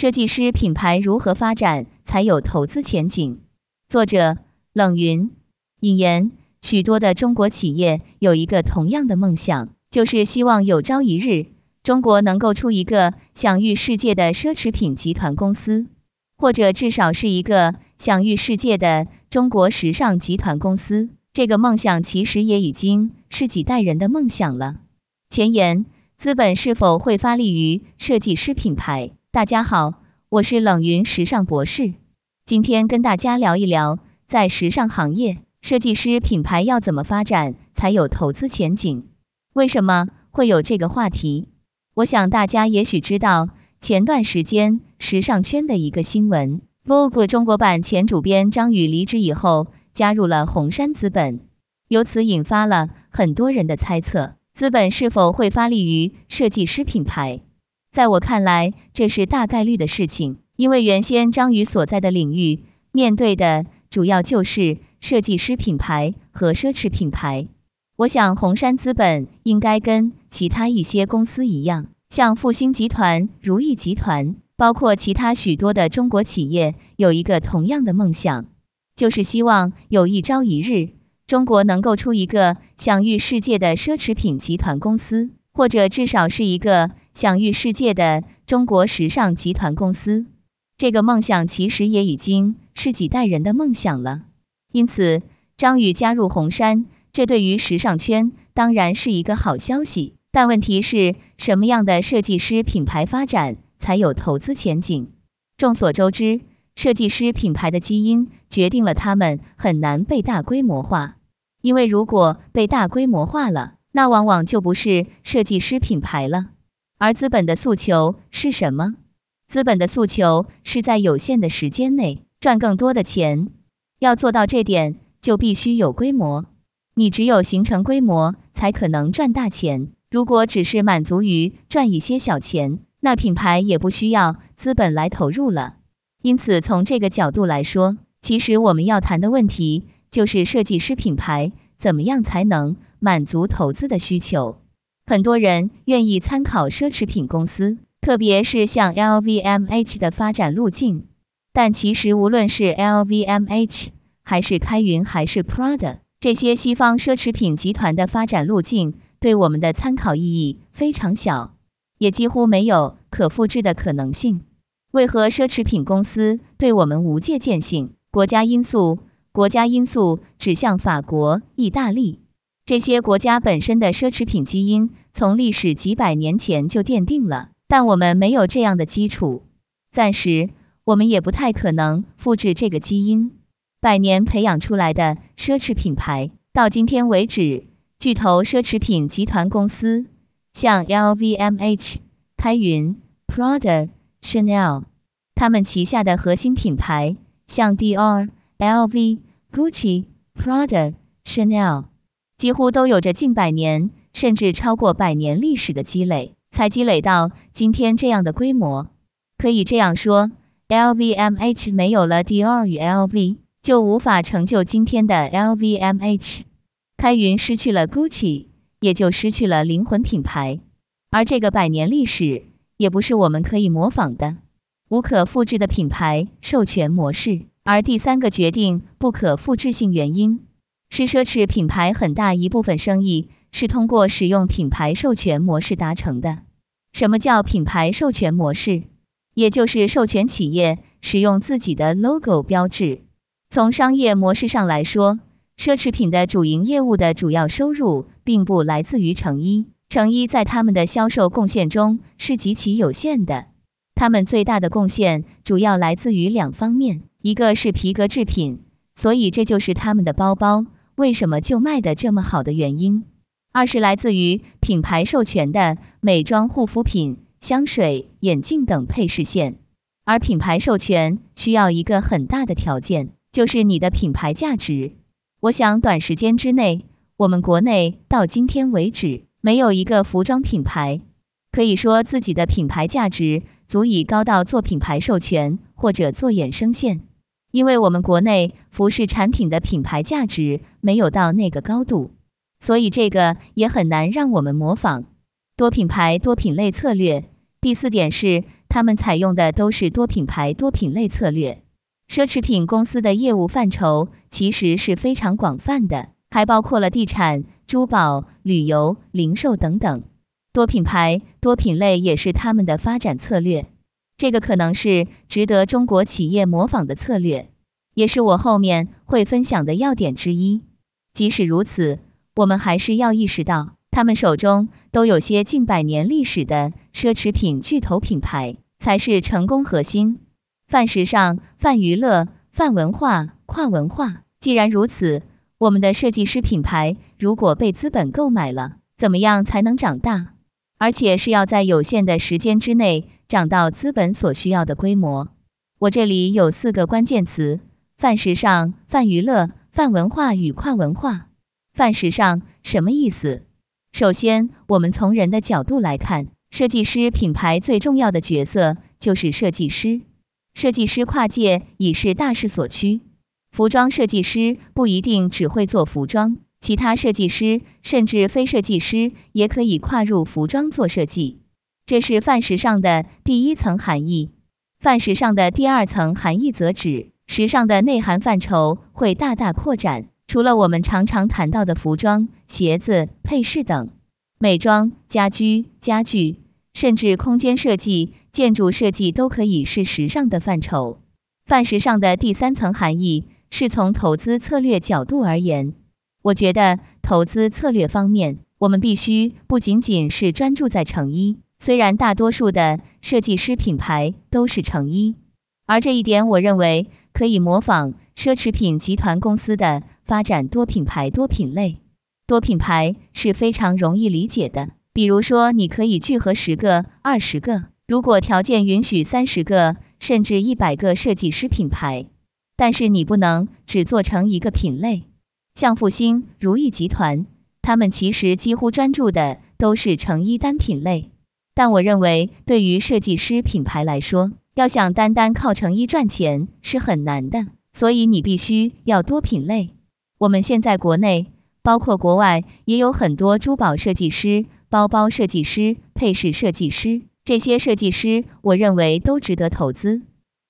设计师品牌如何发展才有投资前景？作者冷云。引言：许多的中国企业有一个同样的梦想，就是希望有朝一日，中国能够出一个享誉世界的奢侈品集团公司，或者至少是一个享誉世界的中国时尚集团公司。这个梦想其实也已经是几代人的梦想了。前言：资本是否会发力于设计师品牌？大家好，我是冷云时尚博士，今天跟大家聊一聊，在时尚行业，设计师品牌要怎么发展才有投资前景？为什么会有这个话题？我想大家也许知道，前段时间时尚圈的一个新闻，Vogue 中国版前主编张宇离职以后，加入了红杉资本，由此引发了很多人的猜测，资本是否会发力于设计师品牌？在我看来，这是大概率的事情，因为原先张宇所在的领域面对的主要就是设计师品牌和奢侈品牌。我想红杉资本应该跟其他一些公司一样，像复星集团、如意集团，包括其他许多的中国企业，有一个同样的梦想，就是希望有一朝一日，中国能够出一个享誉世界的奢侈品集团公司，或者至少是一个。享誉世界的中国时尚集团公司，这个梦想其实也已经是几代人的梦想了。因此，张宇加入红杉，这对于时尚圈当然是一个好消息。但问题是什么样的设计师品牌发展才有投资前景？众所周知，设计师品牌的基因决定了他们很难被大规模化，因为如果被大规模化了，那往往就不是设计师品牌了。而资本的诉求是什么？资本的诉求是在有限的时间内赚更多的钱。要做到这点，就必须有规模。你只有形成规模，才可能赚大钱。如果只是满足于赚一些小钱，那品牌也不需要资本来投入了。因此，从这个角度来说，其实我们要谈的问题就是设计师品牌怎么样才能满足投资的需求。很多人愿意参考奢侈品公司，特别是像 LVMH 的发展路径。但其实无论是 LVMH 还是开云还是 Prada 这些西方奢侈品集团的发展路径，对我们的参考意义非常小，也几乎没有可复制的可能性。为何奢侈品公司对我们无借鉴性？国家因素，国家因素指向法国、意大利。这些国家本身的奢侈品基因从历史几百年前就奠定了，但我们没有这样的基础，暂时我们也不太可能复制这个基因。百年培养出来的奢侈品牌，到今天为止，巨头奢侈品集团公司像 LVMH、开云、Prada、Chanel，他们旗下的核心品牌像 Dior、LV、Gucci、Prada、Chanel。几乎都有着近百年，甚至超过百年历史的积累，才积累到今天这样的规模。可以这样说，LVMH 没有了 Dior 与 LV，就无法成就今天的 LVMH。开云失去了 Gucci，也就失去了灵魂品牌。而这个百年历史，也不是我们可以模仿的，无可复制的品牌授权模式。而第三个决定不可复制性原因。是奢侈品牌很大一部分生意是通过使用品牌授权模式达成的。什么叫品牌授权模式？也就是授权企业使用自己的 logo 标志。从商业模式上来说，奢侈品的主营业务的主要收入并不来自于成衣，成衣在他们的销售贡献中是极其有限的。他们最大的贡献主要来自于两方面，一个是皮革制品，所以这就是他们的包包。为什么就卖的这么好的原因？二是来自于品牌授权的美妆护肤品、香水、眼镜等配饰线。而品牌授权需要一个很大的条件，就是你的品牌价值。我想短时间之内，我们国内到今天为止，没有一个服装品牌可以说自己的品牌价值足以高到做品牌授权或者做衍生线。因为我们国内服饰产品的品牌价值没有到那个高度，所以这个也很难让我们模仿多品牌多品类策略。第四点是他们采用的都是多品牌、多品类策略。奢侈品公司的业务范畴其实是非常广泛的，还包括了地产、珠宝、旅游、零售等等。多品牌、多品类也是他们的发展策略，这个可能是值得中国企业模仿的策略，也是我后面会分享的要点之一。即使如此，我们还是要意识到，他们手中都有些近百年历史的奢侈品巨头品牌，才是成功核心。泛时尚、泛娱乐、泛文化、跨文化。既然如此，我们的设计师品牌如果被资本购买了，怎么样才能长大？而且是要在有限的时间之内涨到资本所需要的规模。我这里有四个关键词：泛时尚、泛娱乐、泛文化与跨文化。泛时尚什么意思？首先，我们从人的角度来看，设计师品牌最重要的角色就是设计师。设计师跨界已是大势所趋，服装设计师不一定只会做服装。其他设计师甚至非设计师也可以跨入服装做设计，这是泛时尚的第一层含义。泛时尚的第二层含义则指，时尚的内涵范畴会大大扩展，除了我们常常谈到的服装、鞋子、配饰等，美妆、家居、家具，甚至空间设计、建筑设计都可以是时尚的范畴。泛时尚的第三层含义是从投资策略角度而言。我觉得投资策略方面，我们必须不仅仅是专注在成衣，虽然大多数的设计师品牌都是成衣，而这一点我认为可以模仿奢侈品集团公司的发展多品牌多品类。多品牌是非常容易理解的，比如说你可以聚合十个、二十个，如果条件允许三十个甚至一百个设计师品牌，但是你不能只做成一个品类。像复兴、如意集团，他们其实几乎专注的都是成衣单品类。但我认为，对于设计师品牌来说，要想单单靠成衣赚钱是很难的，所以你必须要多品类。我们现在国内，包括国外，也有很多珠宝设计师、包包设计师、配饰设计师，这些设计师，我认为都值得投资，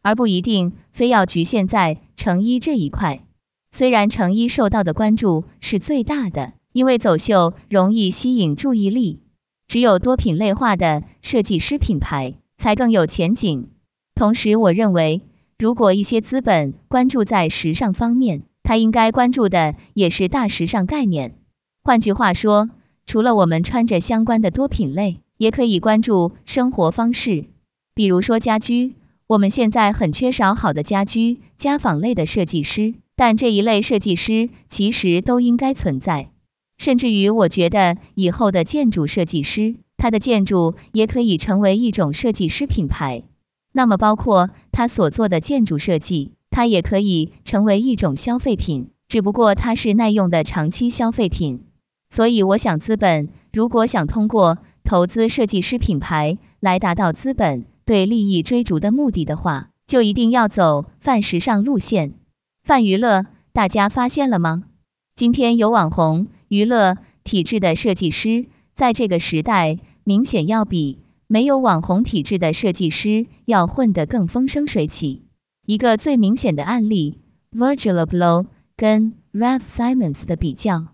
而不一定非要局限在成衣这一块。虽然成衣受到的关注是最大的，因为走秀容易吸引注意力，只有多品类化的设计师品牌才更有前景。同时，我认为如果一些资本关注在时尚方面，他应该关注的也是大时尚概念。换句话说，除了我们穿着相关的多品类，也可以关注生活方式，比如说家居，我们现在很缺少好的家居家纺类的设计师。但这一类设计师其实都应该存在，甚至于我觉得以后的建筑设计师，他的建筑也可以成为一种设计师品牌。那么包括他所做的建筑设计，它也可以成为一种消费品，只不过它是耐用的长期消费品。所以我想，资本如果想通过投资设计师品牌来达到资本对利益追逐的目的的话，就一定要走泛时尚路线。泛娱乐，大家发现了吗？今天有网红娱乐体质的设计师，在这个时代，明显要比没有网红体质的设计师要混得更风生水起。一个最明显的案例，Virgil Abloh 跟 Ralph Simons 的比较，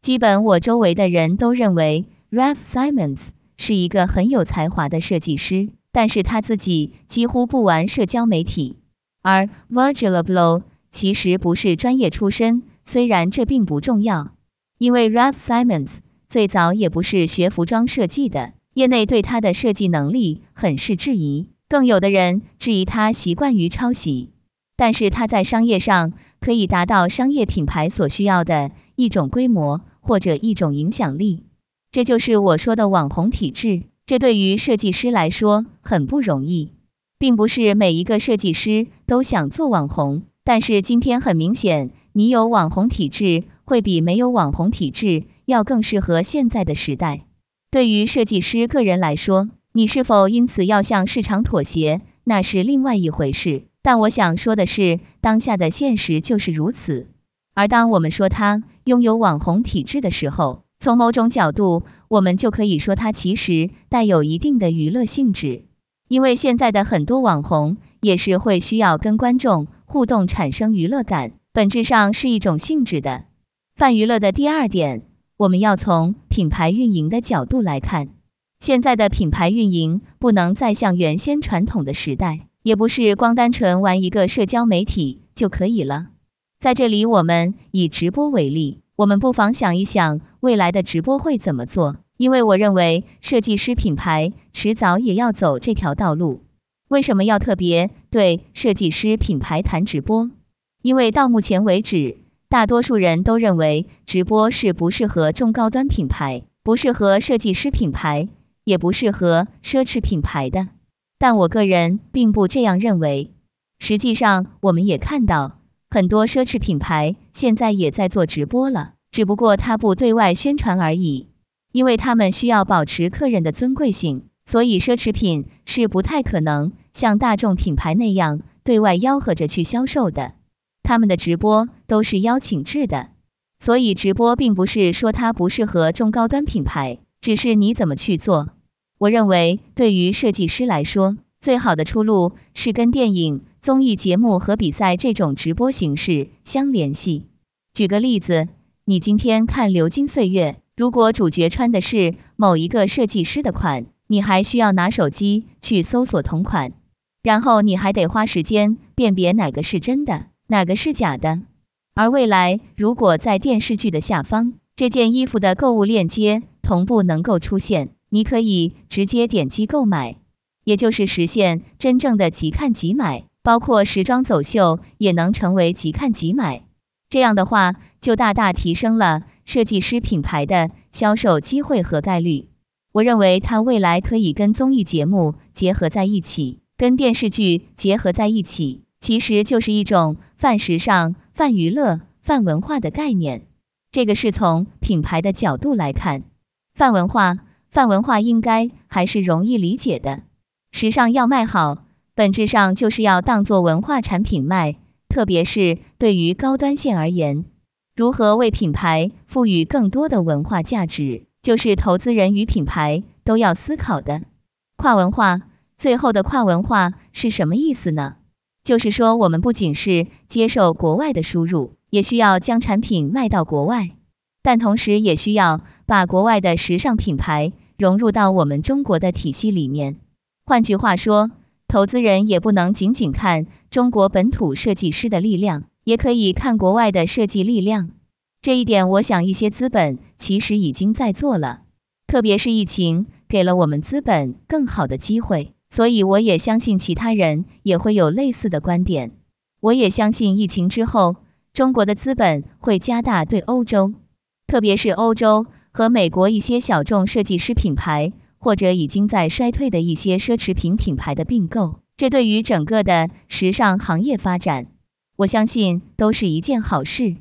基本我周围的人都认为 Ralph Simons 是一个很有才华的设计师，但是他自己几乎不玩社交媒体，而 Virgil Abloh 其实不是专业出身，虽然这并不重要，因为 Ralph Simons 最早也不是学服装设计的，业内对他的设计能力很是质疑，更有的人质疑他习惯于抄袭。但是他在商业上可以达到商业品牌所需要的一种规模或者一种影响力，这就是我说的网红体质。这对于设计师来说很不容易，并不是每一个设计师都想做网红。但是今天很明显，你有网红体质，会比没有网红体质要更适合现在的时代。对于设计师个人来说，你是否因此要向市场妥协，那是另外一回事。但我想说的是，当下的现实就是如此。而当我们说他拥有网红体质的时候，从某种角度，我们就可以说他其实带有一定的娱乐性质。因为现在的很多网红也是会需要跟观众互动，产生娱乐感，本质上是一种性质的泛娱乐的第二点，我们要从品牌运营的角度来看，现在的品牌运营不能再像原先传统的时代，也不是光单纯玩一个社交媒体就可以了。在这里，我们以直播为例。我们不妨想一想，未来的直播会怎么做？因为我认为设计师品牌迟早也要走这条道路。为什么要特别对设计师品牌谈直播？因为到目前为止，大多数人都认为直播是不适合中高端品牌，不适合设计师品牌，也不适合奢侈品牌的。但我个人并不这样认为。实际上，我们也看到。很多奢侈品牌现在也在做直播了，只不过他不对外宣传而已，因为他们需要保持客人的尊贵性，所以奢侈品是不太可能像大众品牌那样对外吆喝着去销售的。他们的直播都是邀请制的，所以直播并不是说它不适合中高端品牌，只是你怎么去做。我认为对于设计师来说，最好的出路是跟电影。综艺节目和比赛这种直播形式相联系。举个例子，你今天看《流金岁月》，如果主角穿的是某一个设计师的款，你还需要拿手机去搜索同款，然后你还得花时间辨别哪个是真的，哪个是假的。而未来，如果在电视剧的下方，这件衣服的购物链接同步能够出现，你可以直接点击购买，也就是实现真正的即看即买。包括时装走秀也能成为即看即买，这样的话就大大提升了设计师品牌的销售机会和概率。我认为它未来可以跟综艺节目结合在一起，跟电视剧结合在一起，其实就是一种泛时尚、泛娱乐、泛文化的概念。这个是从品牌的角度来看，泛文化、泛文化应该还是容易理解的。时尚要卖好。本质上就是要当做文化产品卖，特别是对于高端线而言，如何为品牌赋予更多的文化价值，就是投资人与品牌都要思考的。跨文化，最后的跨文化是什么意思呢？就是说，我们不仅是接受国外的输入，也需要将产品卖到国外，但同时也需要把国外的时尚品牌融入到我们中国的体系里面。换句话说，投资人也不能仅仅看中国本土设计师的力量，也可以看国外的设计力量。这一点，我想一些资本其实已经在做了。特别是疫情给了我们资本更好的机会，所以我也相信其他人也会有类似的观点。我也相信疫情之后，中国的资本会加大对欧洲，特别是欧洲和美国一些小众设计师品牌。或者已经在衰退的一些奢侈品品牌的并购，这对于整个的时尚行业发展，我相信都是一件好事。